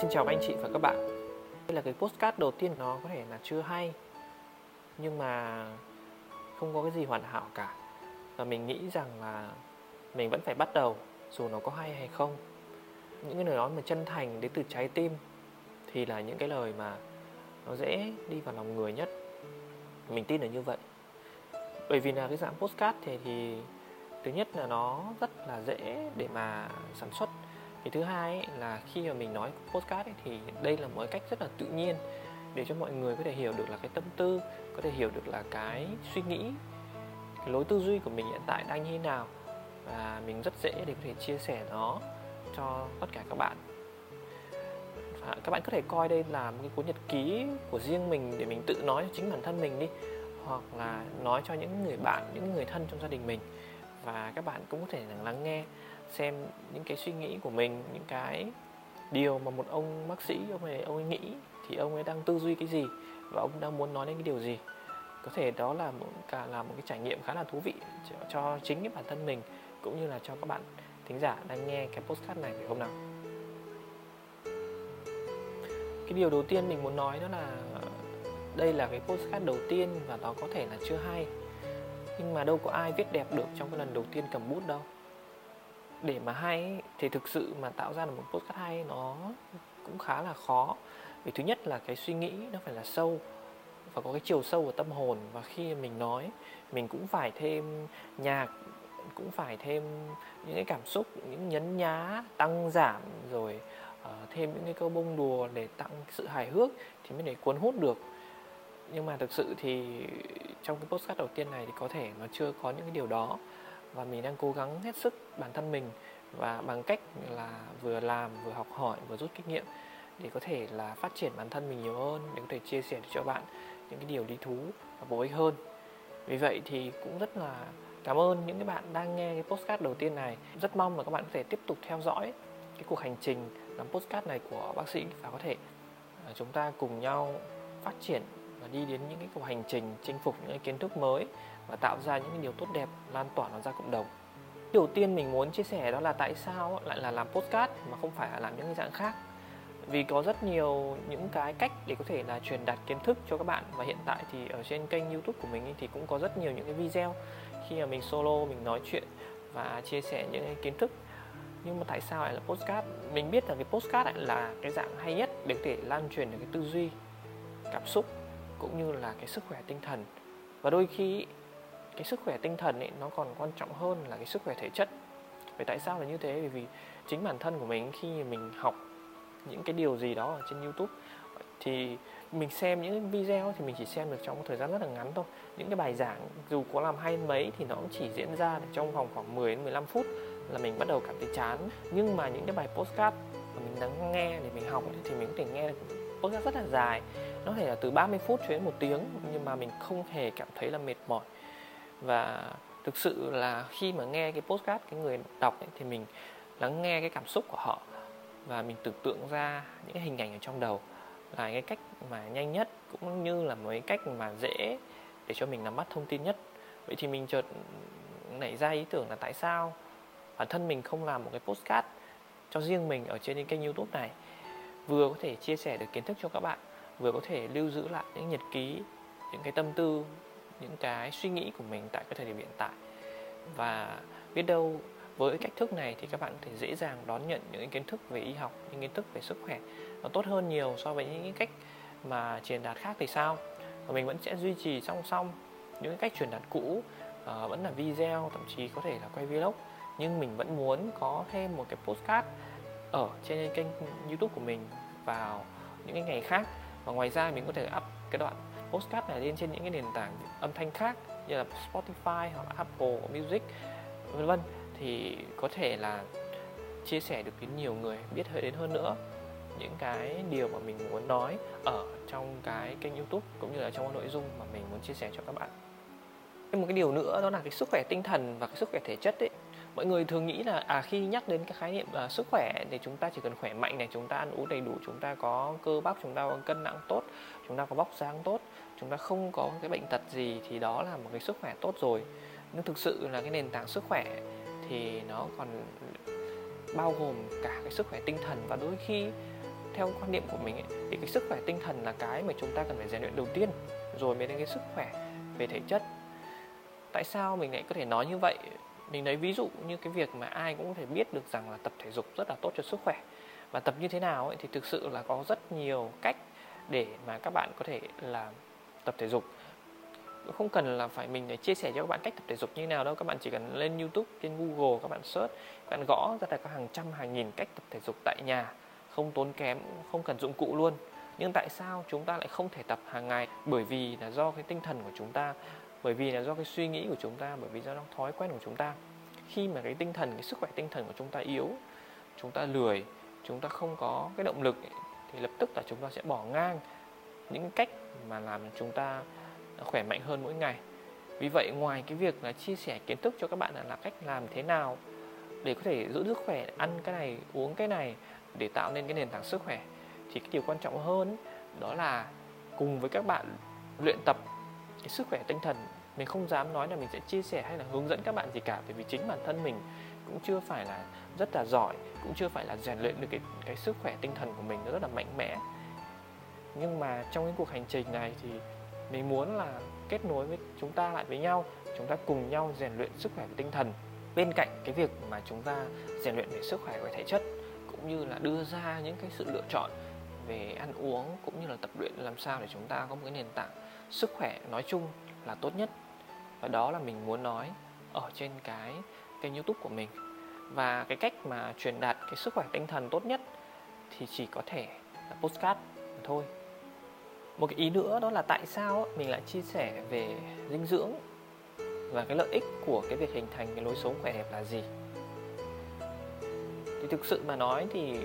Xin chào các anh chị và các bạn. Đây là cái postcard đầu tiên nó có thể là chưa hay Nhưng mà không có cái gì hoàn hảo cả. Và mình nghĩ rằng là mình vẫn phải bắt đầu dù nó có hay hay không. Những cái lời nói mà chân thành đến từ trái tim Thì là những cái lời mà nó dễ đi vào lòng người nhất. Mình tin là như vậy. Bởi vì là cái dạng postcard thì, thì thứ nhất là nó rất là dễ để mà sản xuất cái thứ hai ấy, là khi mà mình nói podcast ấy, thì đây là một cách rất là tự nhiên để cho mọi người có thể hiểu được là cái tâm tư có thể hiểu được là cái suy nghĩ cái lối tư duy của mình hiện tại đang như thế nào. Và mình rất dễ để có thể chia sẻ nó cho tất cả các bạn. Và các bạn có thể coi đây là một cái cuốn nhật ký của riêng mình để mình tự nói cho chính bản thân mình đi hoặc là nói cho những người bạn những người thân trong gia đình mình. Và các bạn cũng có thể lắng nghe xem những cái suy nghĩ của mình những cái điều mà một ông bác sĩ ông ấy ông ấy nghĩ thì ông ấy đang tư duy cái gì và ông đang muốn nói đến cái điều gì. Có thể đó là một cả là một cái trải nghiệm khá là thú vị cho, cho chính cái bản thân mình cũng như là cho các bạn thính giả đang nghe cái postcard này phải không nào? Cái điều đầu tiên mình muốn nói đó là đây là cái postcard đầu tiên và nó có thể là chưa hay. Nhưng mà đâu có ai viết đẹp được trong cái lần đầu tiên cầm bút đâu để mà hay thì thực sự mà tạo ra được một podcast hay nó cũng khá là khó. Vì thứ nhất là cái suy nghĩ nó phải là sâu và có cái chiều sâu của tâm hồn. Và khi mình nói mình cũng phải thêm nhạc cũng phải thêm những cái cảm xúc những nhấn nhá tăng giảm rồi uh, thêm những cái câu bông đùa để tăng sự hài hước thì mới để cuốn hút được. Nhưng mà thực sự thì trong cái postcard đầu tiên này thì có thể nó chưa có những cái điều đó và mình đang cố gắng hết sức bản thân mình và bằng cách là vừa làm, vừa học hỏi, vừa rút kinh nghiệm để có thể là phát triển bản thân mình nhiều hơn, để có thể chia sẻ cho bạn những cái điều lý thú và bổ ích hơn. Vì vậy thì cũng rất là cảm ơn những cái bạn đang nghe cái postcard đầu tiên này. Rất mong là các bạn có thể tiếp tục theo dõi cái cuộc hành trình làm postcard này của bác sĩ và có thể ờ, chúng ta cùng nhau phát triển và đi đến những cái cuộc hành trình chinh phục những cái kiến thức mới và tạo ra những điều tốt đẹp, lan tỏa nó ra cộng đồng. Điều tiên mình muốn chia sẻ đó là tại sao lại là làm postcard mà không phải là làm những cái dạng khác. Vì có rất nhiều những cái cách để có thể là truyền đạt kiến thức cho các bạn và hiện tại thì ở trên kênh youtube của mình thì cũng có rất nhiều những cái video khi mà mình solo, mình nói chuyện và chia sẻ những cái kiến thức. Nhưng mà tại sao lại là postcard mình biết là cái postcard lại là cái dạng hay nhất để có thể lan truyền được cái tư duy, cảm xúc cũng như là cái sức khỏe tinh thần. Và đôi khi cái sức khỏe tinh thần ấy, nó còn quan trọng hơn là cái sức khỏe thể chất. Vậy tại sao là như thế? Bởi vì chính bản thân của mình, khi mình học những cái điều gì đó ở trên youtube, thì mình xem những video thì mình chỉ xem được trong một thời gian rất là ngắn thôi. Những cái bài giảng dù có làm hay mấy thì nó cũng chỉ diễn ra trong vòng khoảng 10 đến 15 phút là mình bắt đầu cảm thấy chán. Nhưng mà những cái bài postcard mà mình lắng nghe để mình học thì mình có thể nghe được podcast rất là dài. Nó có thể là từ 30 phút cho đến một tiếng, nhưng mà mình không hề cảm thấy là mệt mỏi và thực sự là khi mà nghe cái postcard cái người đọc ấy, thì mình lắng nghe cái cảm xúc của họ và mình tưởng tượng ra những cái hình ảnh ở trong đầu là cái cách mà nhanh nhất cũng như là một cái cách mà dễ để cho mình nắm bắt thông tin nhất. Vậy thì mình chợt nảy ra ý tưởng là tại sao bản thân mình không làm một cái postcard cho riêng mình ở trên kênh youtube này? Vừa có thể chia sẻ được kiến thức cho các bạn vừa có thể lưu giữ lại những nhật ký những cái tâm tư những cái suy nghĩ của mình tại cái thời điểm hiện tại. Và biết đâu với cách thức này thì các bạn có thể dễ dàng đón nhận những kiến thức về y học những kiến thức về sức khỏe nó tốt hơn nhiều so với những cách mà truyền đạt khác thì sao? Và mình vẫn sẽ duy trì song song những cách truyền đạt cũ uh, vẫn là video thậm chí có thể là quay vlog. Nhưng mình vẫn muốn có thêm một cái postcard ở trên kênh youtube của mình vào những cái ngày khác. Và ngoài ra mình có thể up cái đoạn podcast này lên trên những cái nền tảng âm thanh khác như là Spotify hoặc là Apple Music, vân vân thì có thể là chia sẻ được đến nhiều người, biết hơn đến hơn nữa những cái điều mà mình muốn nói ở trong cái kênh YouTube cũng như là trong cái nội dung mà mình muốn chia sẻ cho các bạn. Một cái điều nữa, đó là cái sức khỏe tinh thần và cái sức khỏe thể chất ấy. Mọi người thường nghĩ là à khi nhắc đến cái khái niệm à, sức khỏe thì chúng ta chỉ cần khỏe mạnh này, chúng ta ăn uống đầy đủ, chúng ta có cơ bắp, chúng ta có cân nặng tốt, chúng ta có vóc dáng tốt, chúng ta không có cái bệnh tật gì thì đó là một cái sức khỏe tốt rồi. Nhưng thực sự là cái nền tảng sức khỏe thì nó còn bao gồm cả cái sức khỏe tinh thần. Và đôi khi theo quan niệm của mình ấy, thì cái sức khỏe tinh thần là cái mà chúng ta cần phải rèn luyện đầu tiên rồi mới đến cái sức khỏe về thể chất. Tại sao mình lại có thể nói như vậy? Mình lấy ví dụ như cái việc mà ai cũng có thể biết được rằng là tập thể dục rất là tốt cho sức khỏe. Và tập như thế nào ấy, thì thực sự là có rất nhiều cách để mà các bạn có thể là tập thể dục. Không cần là phải mình để chia sẻ cho các bạn cách tập thể dục như nào đâu các bạn chỉ cần lên YouTube trên Google các bạn search các bạn gõ ra là có hàng trăm hàng nghìn cách tập thể dục tại nhà. Không tốn kém không cần dụng cụ luôn. Nhưng tại sao chúng ta lại không thể tập hàng ngày? Bởi vì là do cái tinh thần của chúng ta bởi vì là do cái suy nghĩ của chúng ta bởi vì do thói quen của chúng ta. Khi mà cái tinh thần cái sức khỏe tinh thần của chúng ta yếu chúng ta lười chúng ta không có cái động lực thì lập tức là chúng ta sẽ bỏ ngang những cách mà làm chúng ta khỏe mạnh hơn mỗi ngày. Vì vậy ngoài cái việc là chia sẻ kiến thức cho các bạn là, là cách làm thế nào để có thể giữ sức khỏe ăn cái này uống cái này để tạo nên cái nền tảng sức khỏe thì cái điều quan trọng hơn đó là cùng với các bạn luyện tập cái sức khỏe tinh thần, mình không dám nói là mình sẽ chia sẻ hay là hướng dẫn các bạn gì cả, bởi vì chính bản thân mình cũng chưa phải là rất là giỏi, cũng chưa phải là rèn luyện được cái cái sức khỏe tinh thần của mình nó rất là mạnh mẽ. Nhưng mà trong cái cuộc hành trình này thì mình muốn là kết nối với chúng ta lại với nhau, chúng ta cùng nhau rèn luyện sức khỏe và tinh thần. Bên cạnh cái việc mà chúng ta rèn luyện về sức khỏe và thể chất, cũng như là đưa ra những cái sự lựa chọn về ăn uống, cũng như là tập luyện làm sao để chúng ta có một cái nền tảng sức khỏe nói chung là tốt nhất. Và đó là mình muốn nói ở trên cái kênh youtube của mình. Và cái cách mà truyền đạt cái sức khỏe tinh thần tốt nhất thì chỉ có thể là postcard thôi. Một cái ý nữa đó là tại sao mình lại chia sẻ về dinh dưỡng và cái lợi ích của cái việc hình thành cái lối sống khỏe đẹp là gì? Thì thực sự mà nói thì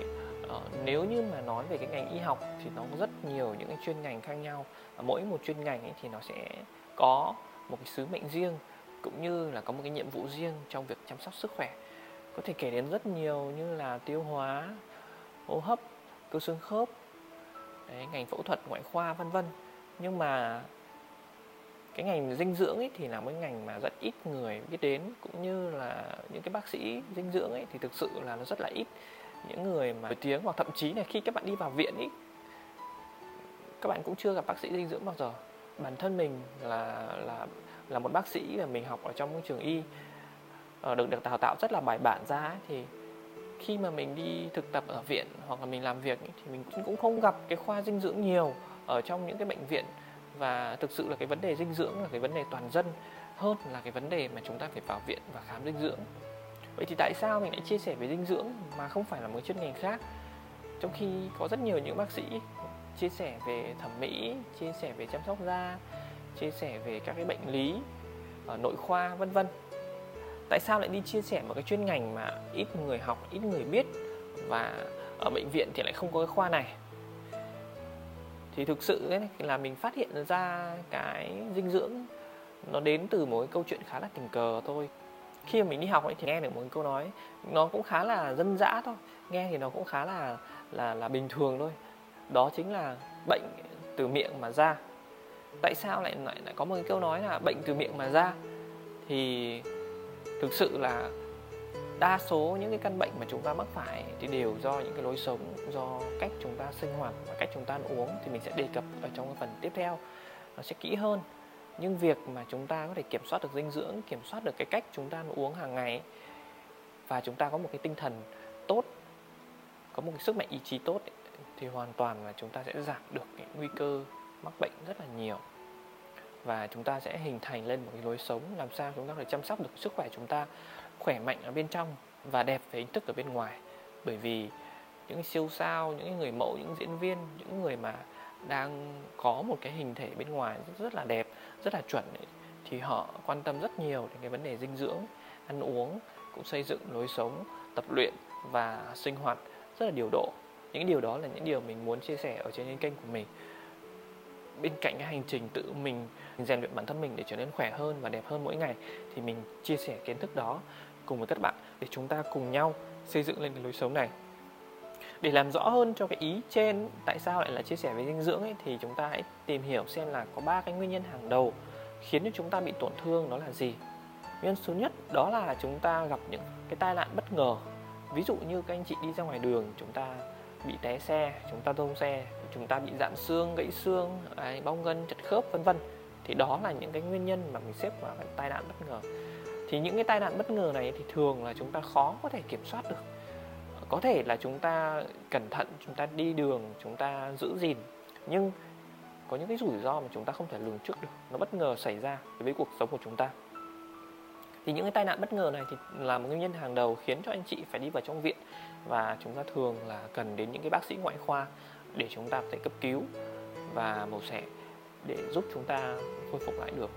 Ờ, nếu như mà nói về cái ngành y học thì nó có rất nhiều những cái chuyên ngành khác nhau. Mỗi một chuyên ngành ấy thì nó sẽ có một cái sứ mệnh riêng cũng như là có một cái nhiệm vụ riêng trong việc chăm sóc sức khỏe. Có thể kể đến rất nhiều như là tiêu hóa hô hấp cơ xương khớp đấy, ngành phẫu thuật ngoại khoa vân vân. Nhưng mà cái ngành dinh dưỡng ấy thì là một ngành mà rất ít người biết đến cũng như là những cái bác sĩ dinh dưỡng ấy thì thực sự là nó rất là ít những người mà nổi tiếng hoặc thậm chí là khi các bạn đi vào viện ý, các bạn cũng chưa gặp bác sĩ dinh dưỡng bao giờ. Bản thân mình là là là một bác sĩ và mình học ở trong trường y ờ, được được đào tạo rất là bài bản ra thì khi mà mình đi thực tập ở viện hoặc là mình làm việc thì mình cũng không gặp cái khoa dinh dưỡng nhiều ở trong những cái bệnh viện. Và thực sự là cái vấn đề dinh dưỡng là cái vấn đề toàn dân hơn là cái vấn đề mà chúng ta phải vào viện và khám dinh dưỡng vậy thì tại sao mình lại chia sẻ về dinh dưỡng mà không phải là một chuyên ngành khác? Trong khi có rất nhiều những bác sĩ chia sẻ về thẩm mỹ chia sẻ về chăm sóc da chia sẻ về các cái bệnh lý ở nội khoa vân vân. Tại sao lại đi chia sẻ một cái chuyên ngành mà ít người học ít người biết và ở bệnh viện thì lại không có cái khoa này? Thì thực sự ấy, là mình phát hiện ra cái dinh dưỡng nó đến từ một cái câu chuyện khá là tình cờ thôi khi mà mình đi học ấy thì nghe được một câu nói nó cũng khá là dân dã thôi. Nghe thì nó cũng khá là là là bình thường thôi. Đó chính là bệnh từ miệng mà ra. Tại sao lại lại, lại có một cái câu nói là bệnh từ miệng mà ra? Thì thực sự là đa số những cái căn bệnh mà chúng ta mắc phải thì đều do những cái lối sống do cách chúng ta sinh hoạt và cách chúng ta ăn uống thì mình sẽ đề cập ở trong cái phần tiếp theo. Nó sẽ kỹ hơn nhưng việc mà chúng ta có thể kiểm soát được dinh dưỡng kiểm soát được cái cách chúng ta uống hàng ngày và chúng ta có một cái tinh thần tốt có một cái sức mạnh ý chí tốt thì hoàn toàn là chúng ta sẽ giảm được cái nguy cơ mắc bệnh rất là nhiều. Và chúng ta sẽ hình thành lên một cái lối sống làm sao chúng ta có thể chăm sóc được sức khỏe chúng ta khỏe mạnh ở bên trong và đẹp về hình thức ở bên ngoài. Bởi vì những siêu sao những người mẫu những diễn viên những người mà đang có một cái hình thể bên ngoài rất, rất là đẹp rất là chuẩn ấy, thì họ quan tâm rất nhiều đến cái vấn đề dinh dưỡng ăn uống cũng xây dựng lối sống tập luyện và sinh hoạt rất là điều độ. Những điều đó là những điều mình muốn chia sẻ ở trên kênh của mình. Bên cạnh cái hành trình tự mình rèn luyện bản thân mình để trở nên khỏe hơn và đẹp hơn mỗi ngày thì mình chia sẻ kiến thức đó cùng với các bạn để chúng ta cùng nhau xây dựng lên cái lối sống này để làm rõ hơn cho cái ý trên tại sao lại là chia sẻ về dinh dưỡng ấy, thì chúng ta hãy tìm hiểu xem là có ba cái nguyên nhân hàng đầu khiến cho chúng ta bị tổn thương đó là gì. Nguyên nhân số nhất đó là chúng ta gặp những cái tai nạn bất ngờ. Ví dụ như các anh chị đi ra ngoài đường chúng ta bị té xe chúng ta tông xe chúng ta bị giãn xương gãy xương bong gân chật khớp vân vân. Thì đó là những cái nguyên nhân mà mình xếp vào cái tai nạn bất ngờ. Thì những cái tai nạn bất ngờ này thì thường là chúng ta khó có thể kiểm soát được có thể là chúng ta cẩn thận, chúng ta đi đường, chúng ta giữ gìn, nhưng có những cái rủi ro mà chúng ta không thể lường trước được, nó bất ngờ xảy ra đối với cuộc sống của chúng ta. Thì những cái tai nạn bất ngờ này thì là một nguyên nhân hàng đầu khiến cho anh chị phải đi vào trong viện và chúng ta thường là cần đến những cái bác sĩ ngoại khoa để chúng ta có thể cấp cứu và mổ xẻ để giúp chúng ta khôi phục lại được.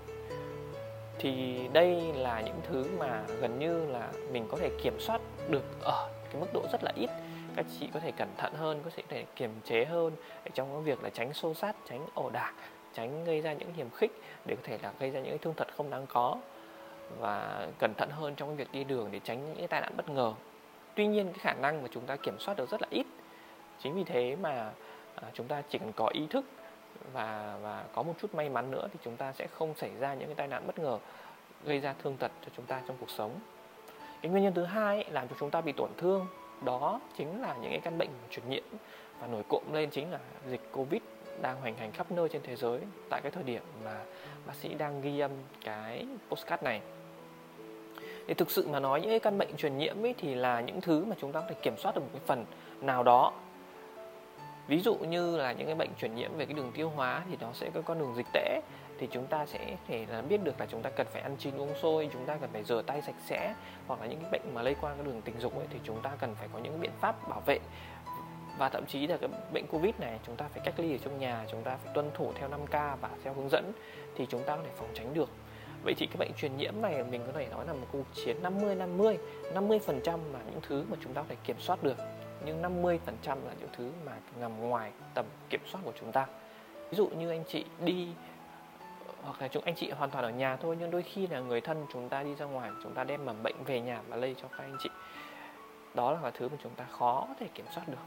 Thì đây là những thứ mà gần như là mình có thể kiểm soát được ở cái mức độ rất là ít. Các chị có thể cẩn thận hơn, có thể kiềm chế hơn để trong cái việc là tránh xô sát tránh ổ đả, tránh gây ra những hiểm khích để có thể là gây ra những thương tật không đáng có. Và cẩn thận hơn trong cái việc đi đường để tránh những cái tai nạn bất ngờ. Tuy nhiên, cái khả năng mà chúng ta kiểm soát được rất là ít. Chính vì thế mà à, chúng ta chỉ cần có ý thức và và có một chút may mắn nữa thì chúng ta sẽ không xảy ra những cái tai nạn bất ngờ, gây ra thương tật cho chúng ta trong cuộc sống cái nguyên nhân thứ hai ấy, làm cho chúng ta bị tổn thương đó chính là những cái căn bệnh truyền nhiễm và nổi cộm lên chính là dịch covid đang hoành hành khắp nơi trên thế giới tại cái thời điểm mà bác sĩ đang ghi âm cái postcard này. Thì thực sự mà nói những cái căn bệnh truyền nhiễm ấy thì là những thứ mà chúng ta có thể kiểm soát được một cái phần nào đó ví dụ như là những cái bệnh truyền nhiễm về cái đường tiêu hóa thì nó sẽ có con đường dịch tễ. Thì chúng ta sẽ thể là biết được là chúng ta cần phải ăn chín uống sôi, chúng ta cần phải rửa tay sạch sẽ, hoặc là những cái bệnh mà lây qua cái đường tình dục ấy, thì chúng ta cần phải có những biện pháp bảo vệ. Và thậm chí là cái bệnh covid này, chúng ta phải cách ly ở trong nhà, chúng ta phải tuân thủ theo 5k và theo hướng dẫn, thì chúng ta có thể phòng tránh được. Vậy thì cái bệnh truyền nhiễm này mình có thể nói là một cuộc chiến 50 50 50 phần trăm là những thứ mà chúng ta có thể kiểm soát được nhưng 50 phần trăm là những thứ mà nằm ngoài tầm kiểm soát của chúng ta. Ví dụ như anh chị đi, hoặc là chúng, anh chị hoàn toàn ở nhà thôi, nhưng đôi khi là người thân chúng ta đi ra ngoài, chúng ta đem mầm bệnh về nhà và lây cho các anh chị. Đó là thứ mà chúng ta khó có thể kiểm soát được.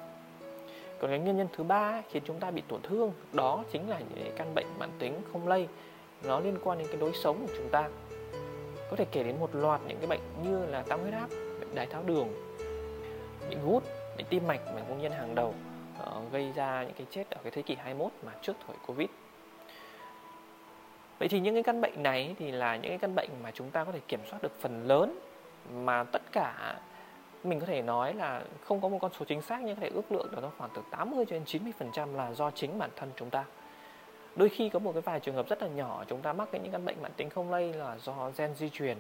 Còn cái nguyên nhân thứ ba khiến chúng ta bị tổn thương, đó chính là những căn bệnh mãn tính không lây. Nó liên quan đến cái lối sống của chúng ta. Có thể kể đến một loạt những cái bệnh như là tăng huyết áp, bệnh đái tháo đường bệnh gút tim mạch là nguyên nhân hàng đầu uh, gây ra những cái chết ở cái thế kỷ 21 mà trước thời covid. Vậy thì những cái căn bệnh này thì là những cái căn bệnh mà chúng ta có thể kiểm soát được phần lớn mà tất cả mình có thể nói là không có một con số chính xác nhưng có thể ước lượng được nó khoảng từ 80 cho đến 90 phần trăm là do chính bản thân chúng ta. Đôi khi có một cái vài trường hợp rất là nhỏ chúng ta mắc những căn bệnh mãn tính không lây là do gen di truyền.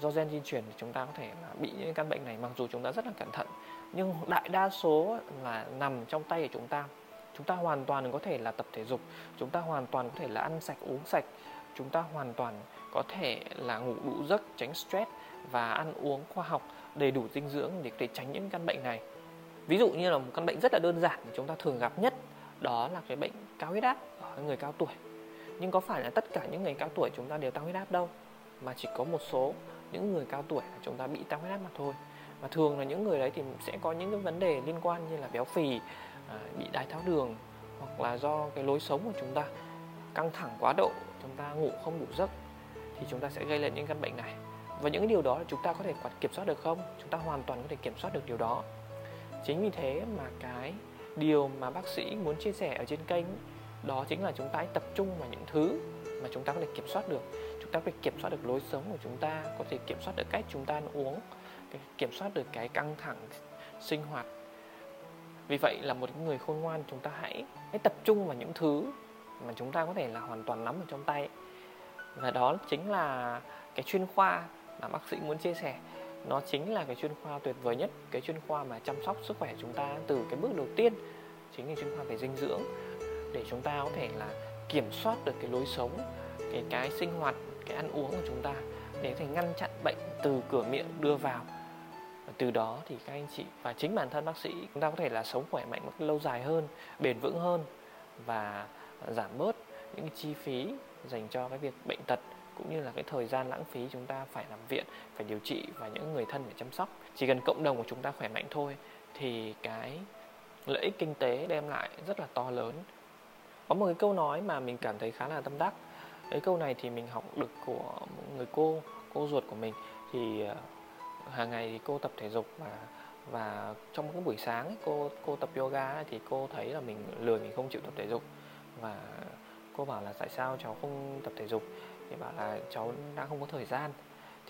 Do gen di truyền thì chúng ta có thể là bị những căn bệnh này mặc dù chúng ta rất là cẩn thận nhưng đại đa số là nằm trong tay của chúng ta. Chúng ta hoàn toàn có thể là tập thể dục, chúng ta hoàn toàn có thể là ăn sạch, uống sạch, chúng ta hoàn toàn có thể là ngủ đủ giấc, tránh stress và ăn uống khoa học đầy đủ dinh dưỡng để để tránh những căn bệnh này. Ví dụ như là một căn bệnh rất là đơn giản mà chúng ta thường gặp nhất, đó là cái bệnh cao huyết áp ở người cao tuổi. Nhưng có phải là tất cả những người cao tuổi chúng ta đều tăng huyết áp đâu? Mà chỉ có một số những người cao tuổi chúng ta bị tăng huyết áp mà thôi và thường là những người đấy thì sẽ có những cái vấn đề liên quan như là béo phì à, bị đái tháo đường hoặc là do cái lối sống của chúng ta căng thẳng quá độ chúng ta ngủ không đủ giấc thì chúng ta sẽ gây lên những căn bệnh này. Và những điều đó là chúng ta có thể kiểm soát được không? Chúng ta hoàn toàn có thể kiểm soát được điều đó. Chính vì thế mà cái điều mà bác sĩ muốn chia sẻ ở trên kênh đó chính là chúng ta hãy tập trung vào những thứ mà chúng ta có thể kiểm soát được. Chúng ta có thể kiểm soát được lối sống của chúng ta có thể kiểm soát được cách chúng ta ăn uống kiểm soát được cái căng thẳng sinh hoạt. Vì vậy là một người khôn ngoan chúng ta hãy hãy tập trung vào những thứ mà chúng ta có thể là hoàn toàn nắm ở trong tay. Và đó chính là cái chuyên khoa mà bác sĩ muốn chia sẻ. Nó chính là cái chuyên khoa tuyệt vời nhất, cái chuyên khoa mà chăm sóc sức khỏe chúng ta từ cái bước đầu tiên, chính là chuyên khoa về dinh dưỡng. Để chúng ta có thể là kiểm soát được cái lối sống, cái cái sinh hoạt, cái ăn uống của chúng ta, để có thể ngăn chặn bệnh từ cửa miệng đưa vào từ đó thì các anh chị và chính bản thân bác sĩ chúng ta có thể là sống khỏe mạnh một lâu dài hơn, bền vững hơn và giảm bớt những chi phí dành cho cái việc bệnh tật cũng như là cái thời gian lãng phí chúng ta phải nằm viện, phải điều trị và những người thân phải chăm sóc. Chỉ cần cộng đồng của chúng ta khỏe mạnh thôi thì cái lợi ích kinh tế đem lại rất là to lớn. Có một cái câu nói mà mình cảm thấy khá là tâm đắc. Cái câu này thì mình học được của một người cô cô ruột của mình. Thì ờ, hàng ngày thì cô tập thể dục và và trong cái buổi sáng ấy, cô cô tập yoga ấy, thì cô thấy là mình lười mình không chịu tập thể dục. Và cô bảo là tại sao cháu không tập thể dục? Thì bảo là cháu đang không có thời gian.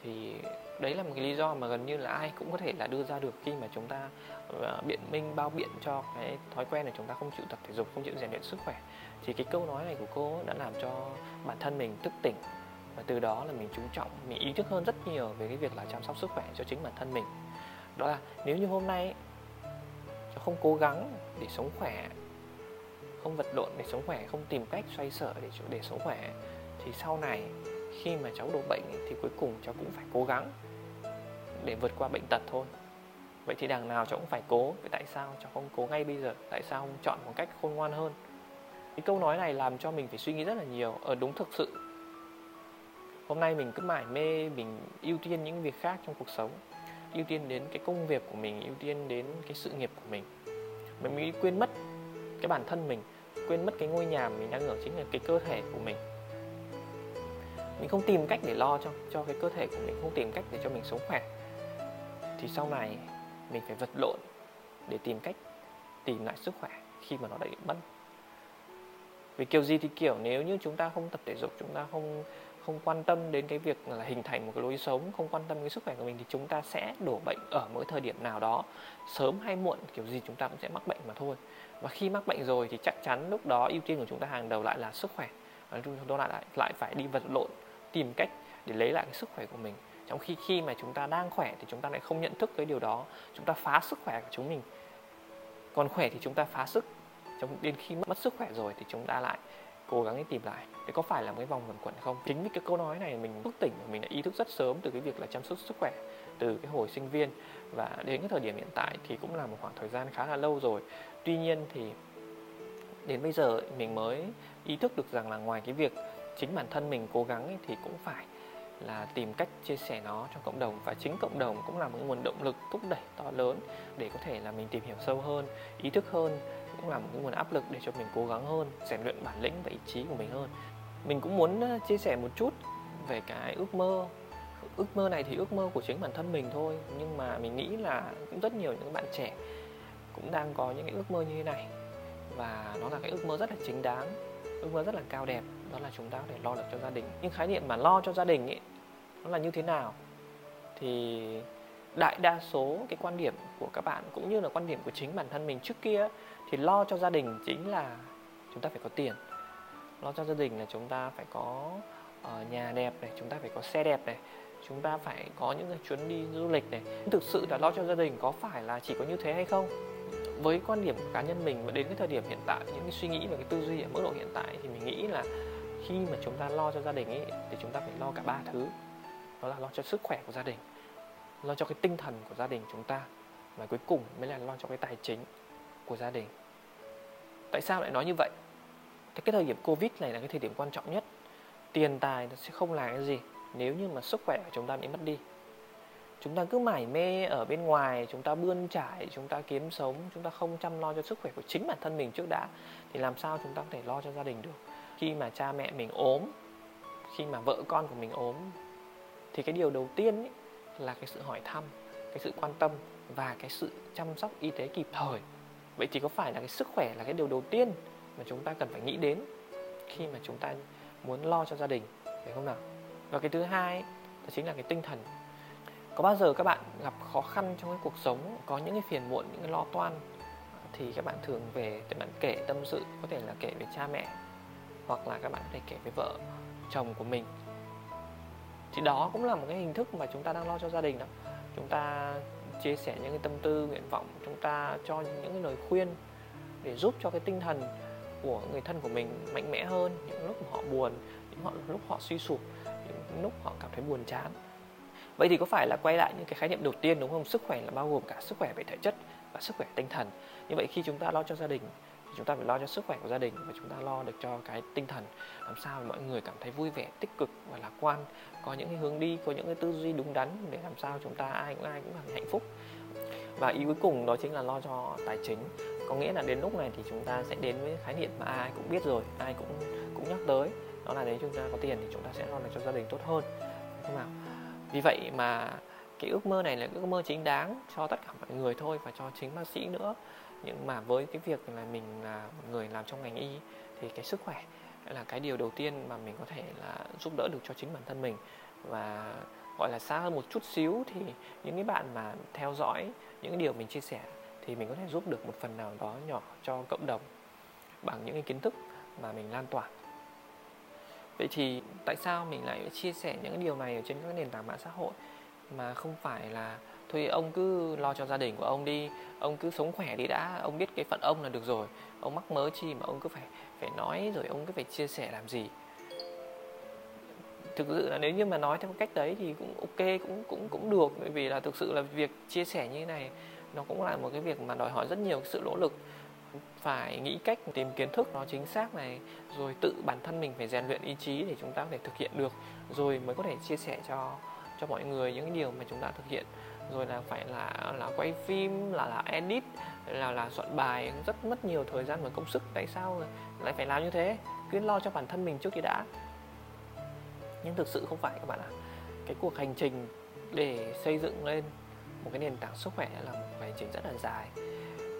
Thì đấy là một cái lý do mà gần như là ai cũng có thể là đưa ra được khi mà chúng ta uh, biện minh bao biện cho cái thói quen là chúng ta không chịu tập thể dục không chịu rèn luyện sức khỏe. Thì cái câu nói này của cô đã làm cho bản thân mình thức tỉnh và từ đó là mình chú trọng, mình ý thức hơn rất nhiều về cái việc là chăm sóc sức khỏe cho chính bản thân mình. Đó là nếu như hôm nay cháu không cố gắng để sống khỏe, không vật lộn để sống khỏe, không tìm cách xoay sở để để sống khỏe, thì sau này khi mà cháu đổ bệnh thì cuối cùng cháu cũng phải cố gắng để vượt qua bệnh tật thôi. Vậy thì đằng nào cháu cũng phải cố, vậy tại sao cháu không cố ngay bây giờ? Tại sao không chọn một cách khôn ngoan hơn? Cái câu nói này làm cho mình phải suy nghĩ rất là nhiều. Ở đúng thực sự hôm nay mình cứ mải mê mình ưu tiên những việc khác trong cuộc sống, ưu tiên đến cái công việc của mình, ưu tiên đến cái sự nghiệp của mình. Mình mới quên mất cái bản thân mình, quên mất cái ngôi nhà mình đang ở chính là cái cơ thể của mình. Mình không tìm cách để lo cho cho cái cơ thể của mình, không tìm cách để cho mình sống khỏe. Thì sau này mình phải vật lộn để tìm cách tìm lại sức khỏe khi mà nó đã bị mất. Vì kiểu gì thì kiểu, nếu như chúng ta không tập thể dục, chúng ta không không quan tâm đến cái việc là hình thành một cái lối sống, không quan tâm đến sức khỏe của mình thì chúng ta sẽ đổ bệnh ở mỗi thời điểm nào đó, sớm hay muộn, kiểu gì chúng ta cũng sẽ mắc bệnh mà thôi. Và khi mắc bệnh rồi thì chắc chắn lúc đó ưu tiên của chúng ta hàng đầu lại là sức khỏe. Và chúng ta lại lại phải đi vật lộn, tìm cách để lấy lại cái sức khỏe của mình. Trong khi khi mà chúng ta đang khỏe thì chúng ta lại không nhận thức cái điều đó, chúng ta phá sức khỏe của chúng mình. Còn khỏe thì chúng ta phá sức. Trong đến khi mất sức khỏe rồi thì chúng ta lại cố gắng đi tìm lại. Để có phải là một cái vòng luẩn quẩn không? Chính vì cái câu nói này mình thức tỉnh mình đã ý thức rất sớm từ cái việc là chăm sóc sức khỏe từ cái hồi sinh viên. Và đến cái thời điểm hiện tại thì cũng là một khoảng thời gian khá là lâu rồi. Tuy nhiên thì đến bây giờ mình mới ý thức được rằng là ngoài cái việc chính bản thân mình cố gắng ấy, thì cũng phải là tìm cách chia sẻ nó cho cộng đồng. Và chính cộng đồng cũng là một nguồn động lực thúc đẩy to lớn để có thể là mình tìm hiểu sâu hơn ý thức hơn cũng là một cái nguồn áp lực để cho mình cố gắng hơn, rèn luyện bản lĩnh và ý chí của mình hơn. Mình cũng muốn chia sẻ một chút về cái ước mơ. Ước mơ này thì ước mơ của chính bản thân mình thôi, nhưng mà mình nghĩ là cũng rất nhiều những bạn trẻ cũng đang có những cái ước mơ như thế này. Và nó là cái ước mơ rất là chính đáng, ước mơ rất là cao đẹp, đó là chúng ta có thể lo được cho gia đình. Nhưng khái niệm mà lo cho gia đình ấy, nó là như thế nào? Thì đại đa số cái quan điểm của các bạn cũng như là quan điểm của chính bản thân mình trước kia thì lo cho gia đình chính là chúng ta phải có tiền. Lo cho gia đình là chúng ta phải có uh, nhà đẹp này chúng ta phải có xe đẹp này chúng ta phải có những cái chuyến đi du lịch này. Thực sự là lo cho gia đình có phải là chỉ có như thế hay không? Với quan điểm của cá nhân mình và đến cái thời điểm hiện tại những cái suy nghĩ và cái tư duy ở mức độ hiện tại thì mình nghĩ là khi mà chúng ta lo cho gia đình ấy thì chúng ta phải lo cả ba thứ. Đó là lo cho sức khỏe của gia đình lo cho cái tinh thần của gia đình chúng ta và cuối cùng mới là lo cho cái tài chính của gia đình. Tại sao lại nói như vậy? Cái, cái thời điểm covid này là cái thời điểm quan trọng nhất. Tiền tài nó sẽ không là cái gì nếu như mà sức khỏe của chúng ta bị mất đi. Chúng ta cứ mải mê ở bên ngoài chúng ta bươn trải chúng ta kiếm sống chúng ta không chăm lo cho sức khỏe của chính bản thân mình trước đã thì làm sao chúng ta có thể lo cho gia đình được? Khi mà cha mẹ mình ốm khi mà vợ con của mình ốm thì cái điều đầu tiên ý, là cái sự hỏi thăm, cái sự quan tâm và cái sự chăm sóc y tế kịp thời. Vậy thì có phải là cái sức khỏe là cái điều đầu tiên mà chúng ta cần phải nghĩ đến khi mà chúng ta muốn lo cho gia đình, phải không nào? Và cái thứ hai, đó chính là cái tinh thần. Có bao giờ các bạn gặp khó khăn trong cái cuộc sống, có những cái phiền muộn, những cái lo toan thì các bạn thường về để bạn kể tâm sự, có thể là kể với cha mẹ hoặc là các bạn có thể kể với vợ chồng của mình thì đó cũng là một cái hình thức mà chúng ta đang lo cho gia đình đó. Chúng ta chia sẻ những cái tâm tư, nguyện vọng, chúng ta cho những cái lời khuyên để giúp cho cái tinh thần của người thân của mình mạnh mẽ hơn, những lúc họ buồn, những lúc họ suy sụp, những lúc họ cảm thấy buồn chán. Vậy thì có phải là quay lại những cái khái niệm đầu tiên, đúng không? Sức khỏe là bao gồm cả sức khỏe về thể chất và sức khỏe tinh thần. Như vậy khi chúng ta lo cho gia đình thì chúng ta phải lo cho sức khỏe của gia đình và chúng ta lo được cho cái tinh thần. Làm sao mọi người cảm thấy vui vẻ, tích cực và lạc quan, có những cái hướng đi, có những cái tư duy đúng đắn để làm sao chúng ta ai cũng ai cũng cảm thấy hạnh phúc. Và ý cuối cùng đó chính là lo cho tài chính. Có nghĩa là đến lúc này thì chúng ta sẽ đến với khái niệm mà ai cũng biết rồi, ai cũng cũng nhắc tới. Đó là nếu chúng ta có tiền thì chúng ta sẽ lo được cho gia đình tốt hơn. Không nào vì vậy mà cái ước mơ này là ước mơ chính đáng cho tất cả mọi người thôi và cho chính bác sĩ nữa nhưng mà với cái việc là mình là một người làm trong ngành y, thì cái sức khỏe là cái điều đầu tiên mà mình có thể là giúp đỡ được cho chính bản thân mình. Và, gọi là, xa hơn một chút xíu thì những cái bạn mà theo dõi những cái điều mình chia sẻ thì mình có thể giúp được một phần nào đó nhỏ cho cộng đồng bằng những cái kiến thức mà mình lan tỏa. Vậy thì tại sao mình lại chia sẻ những cái điều này ở trên các nền tảng mạng xã hội mà không phải là thôi ông cứ lo cho gia đình của ông đi. Ông cứ sống khỏe đi đã. Ông biết cái phận ông là được rồi. Ông mắc mớ chi mà ông cứ phải phải nói rồi ông cứ phải chia sẻ làm gì. Thực sự là nếu như mà nói theo cách đấy thì cũng ok, cũng cũng cũng được. Bởi vì là thực sự là việc chia sẻ như thế này, nó cũng là một cái việc mà đòi hỏi rất nhiều sự nỗ lực. Phải nghĩ cách tìm kiến thức nó chính xác này, rồi tự bản thân mình phải rèn luyện ý chí để chúng ta có thể thực hiện được, rồi mới có thể chia sẻ cho cho mọi người những cái điều mà chúng ta thực hiện rồi là phải là là quay phim, là là edit, là là soạn bài, rất mất nhiều thời gian và công sức. Tại sao lại phải làm như thế? Cứ lo cho bản thân mình trước thì đã. Nhưng thực sự không phải các bạn ạ. Cái cuộc hành trình để xây dựng lên một cái nền tảng sức khỏe là một hành trình rất là dài.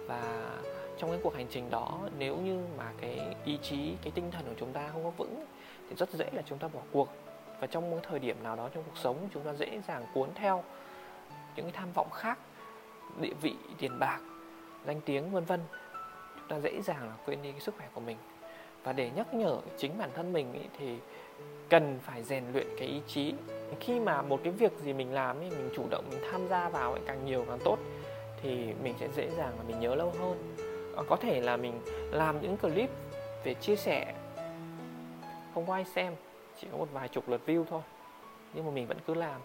Và trong cái cuộc hành trình đó, nếu như mà cái ý chí, cái tinh thần của chúng ta không có vững, thì rất dễ là chúng ta bỏ cuộc. Và trong một thời điểm nào đó trong cuộc sống, chúng ta dễ dàng cuốn theo những cái tham vọng khác địa vị tiền bạc danh tiếng vân vân. Chúng ta dễ dàng là quên đi cái sức khỏe của mình. Và để nhắc nhở chính bản thân mình ý, thì cần phải rèn luyện cái ý chí. Khi mà một cái việc gì mình làm ý, mình chủ động mình tham gia vào ấy, càng nhiều càng tốt thì mình sẽ dễ dàng là mình nhớ lâu hơn. Ờ, có thể là mình làm những clip về chia sẻ không có ai xem chỉ có một vài chục lượt view thôi nhưng mà mình vẫn cứ làm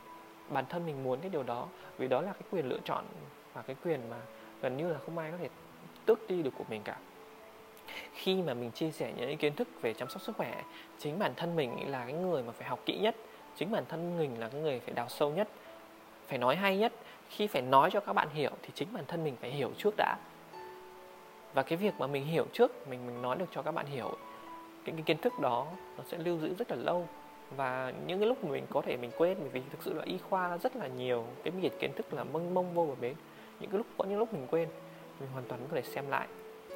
bản thân mình muốn cái điều đó. Vì đó là cái quyền lựa chọn và cái quyền mà gần như là không ai có thể tước đi được của mình cả. Khi mà mình chia sẻ những kiến thức về chăm sóc sức khỏe chính bản thân mình là cái người mà phải học kỹ nhất chính bản thân mình là cái người phải đào sâu nhất phải nói hay nhất. Khi phải nói cho các bạn hiểu thì chính bản thân mình phải hiểu trước đã. Và cái việc mà mình hiểu trước mình mình nói được cho các bạn hiểu cái, cái kiến thức đó nó sẽ lưu giữ rất là lâu và những cái lúc mà mình có thể mình quên bởi vì thực sự là y khoa rất là nhiều cái biển kiến thức là mông mông vô bờ bến. Những cái lúc có những lúc mình quên mình hoàn toàn có thể xem lại.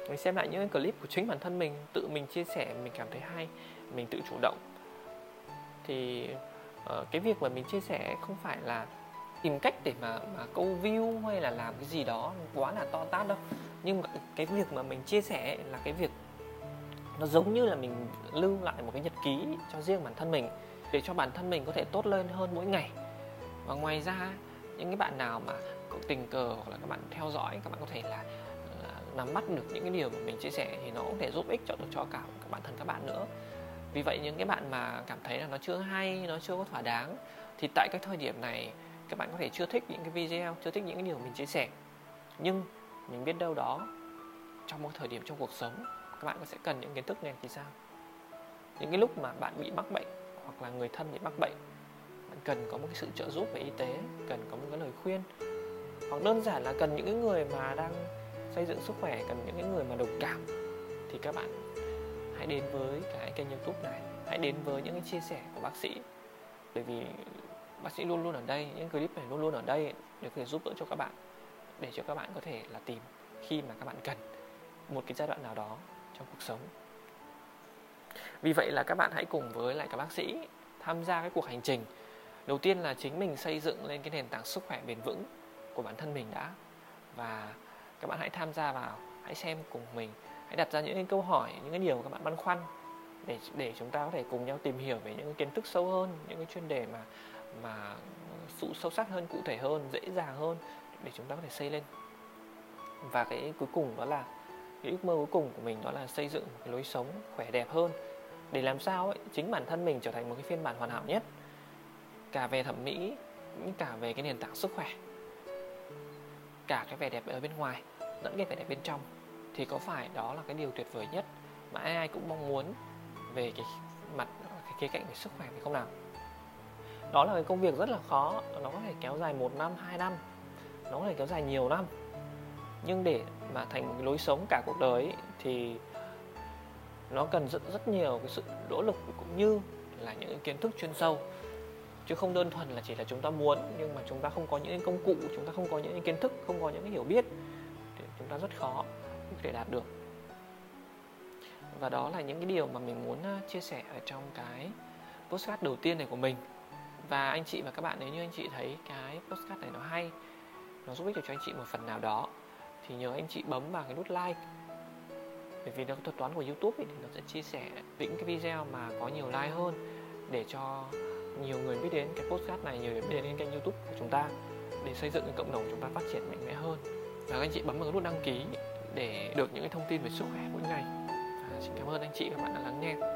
Mình xem lại những cái clip của chính bản thân mình tự mình chia sẻ mình cảm thấy hay mình tự chủ động. Thì uh, cái việc mà mình chia sẻ không phải là tìm cách để mà mà câu view hay là làm cái gì đó quá là to tát đâu. Nhưng mà cái việc mà mình chia sẻ là cái việc nó giống như là mình lưu lại một cái nhật ký cho riêng bản thân mình để cho bản thân mình có thể tốt lên hơn mỗi ngày. Và ngoài ra những cái bạn nào mà có tình cờ hoặc là các bạn theo dõi các bạn có thể là, là nắm bắt được những cái điều mà mình chia sẻ thì nó cũng thể giúp ích cho được cho cả các bản thân các bạn nữa. Vì vậy những cái bạn mà cảm thấy là nó chưa hay nó chưa có thỏa đáng thì tại cái thời điểm này các bạn có thể chưa thích những cái video chưa thích những cái điều mình chia sẻ. Nhưng mình biết đâu đó trong một thời điểm trong cuộc sống các bạn sẽ cần những kiến thức này thì sao? Những cái lúc mà bạn bị mắc bệnh hoặc là người thân bị mắc bệnh, bạn cần có một cái sự trợ giúp về y tế, cần có một cái lời khuyên. Hoặc đơn giản là cần những cái người mà đang xây dựng sức khỏe, cần những cái người mà đồng cảm, thì các bạn hãy đến với cái kênh youtube này. Hãy đến với những cái chia sẻ của bác sĩ. Bởi vì bác sĩ luôn luôn ở đây, những clip này luôn luôn ở đây để có thể giúp đỡ cho các bạn, để cho các bạn có thể là tìm khi mà các bạn cần một cái giai đoạn nào đó trong cuộc sống. Vì vậy là các bạn hãy cùng với lại các bác sĩ tham gia cái cuộc hành trình. Đầu tiên là chính mình xây dựng lên cái nền tảng sức khỏe bền vững của bản thân mình đã. Và các bạn hãy tham gia vào, hãy xem cùng mình, hãy đặt ra những cái câu hỏi, những cái điều các bạn băn khoăn để để chúng ta có thể cùng nhau tìm hiểu về những cái kiến thức sâu hơn, những cái chuyên đề mà mà sự sâu sắc hơn, cụ thể hơn, dễ dàng hơn để chúng ta có thể xây lên. Và cái cuối cùng đó là cái ước mơ cuối cùng của mình đó là xây dựng một cái lối sống khỏe đẹp hơn. Để làm sao ấy, chính bản thân mình trở thành một cái phiên bản hoàn hảo nhất. Cả về thẩm mỹ cũng cả về cái nền tảng sức khỏe. Cả cái vẻ đẹp ở bên ngoài lẫn cái vẻ đẹp bên trong. Thì có phải đó là cái điều tuyệt vời nhất mà ai ai cũng mong muốn về cái mặt cái khía cạnh về sức khỏe phải không nào? Đó là cái công việc rất là khó nó có thể kéo dài một năm hai năm. Nó có thể kéo dài nhiều năm nhưng để mà thành một cái lối sống cả cuộc đời ấy, thì nó cần rất rất nhiều cái sự nỗ lực cũng như là những kiến thức chuyên sâu. Chứ không đơn thuần là chỉ là chúng ta muốn nhưng mà chúng ta không có những công cụ chúng ta không có những kiến thức không có những hiểu biết thì chúng ta rất khó để đạt được. Và đó là những cái điều mà mình muốn chia sẻ ở trong cái postcard đầu tiên này của mình. Và anh chị và các bạn nếu như anh chị thấy cái postcard này nó hay nó giúp ích được cho anh chị một phần nào đó thì nhớ anh chị bấm vào cái nút like. Bởi vì nó thuật toán của YouTube ấy, thì nó sẽ chia sẻ những cái video mà có nhiều like hơn để cho nhiều người biết đến cái podcast này nhiều người biết đến kênh YouTube của chúng ta để xây dựng cái cộng đồng chúng ta phát triển mạnh mẽ hơn. Và các anh chị bấm vào cái nút đăng ký để được những cái thông tin về sức khỏe mỗi ngày. À, xin cảm ơn anh chị và các bạn đã lắng nghe.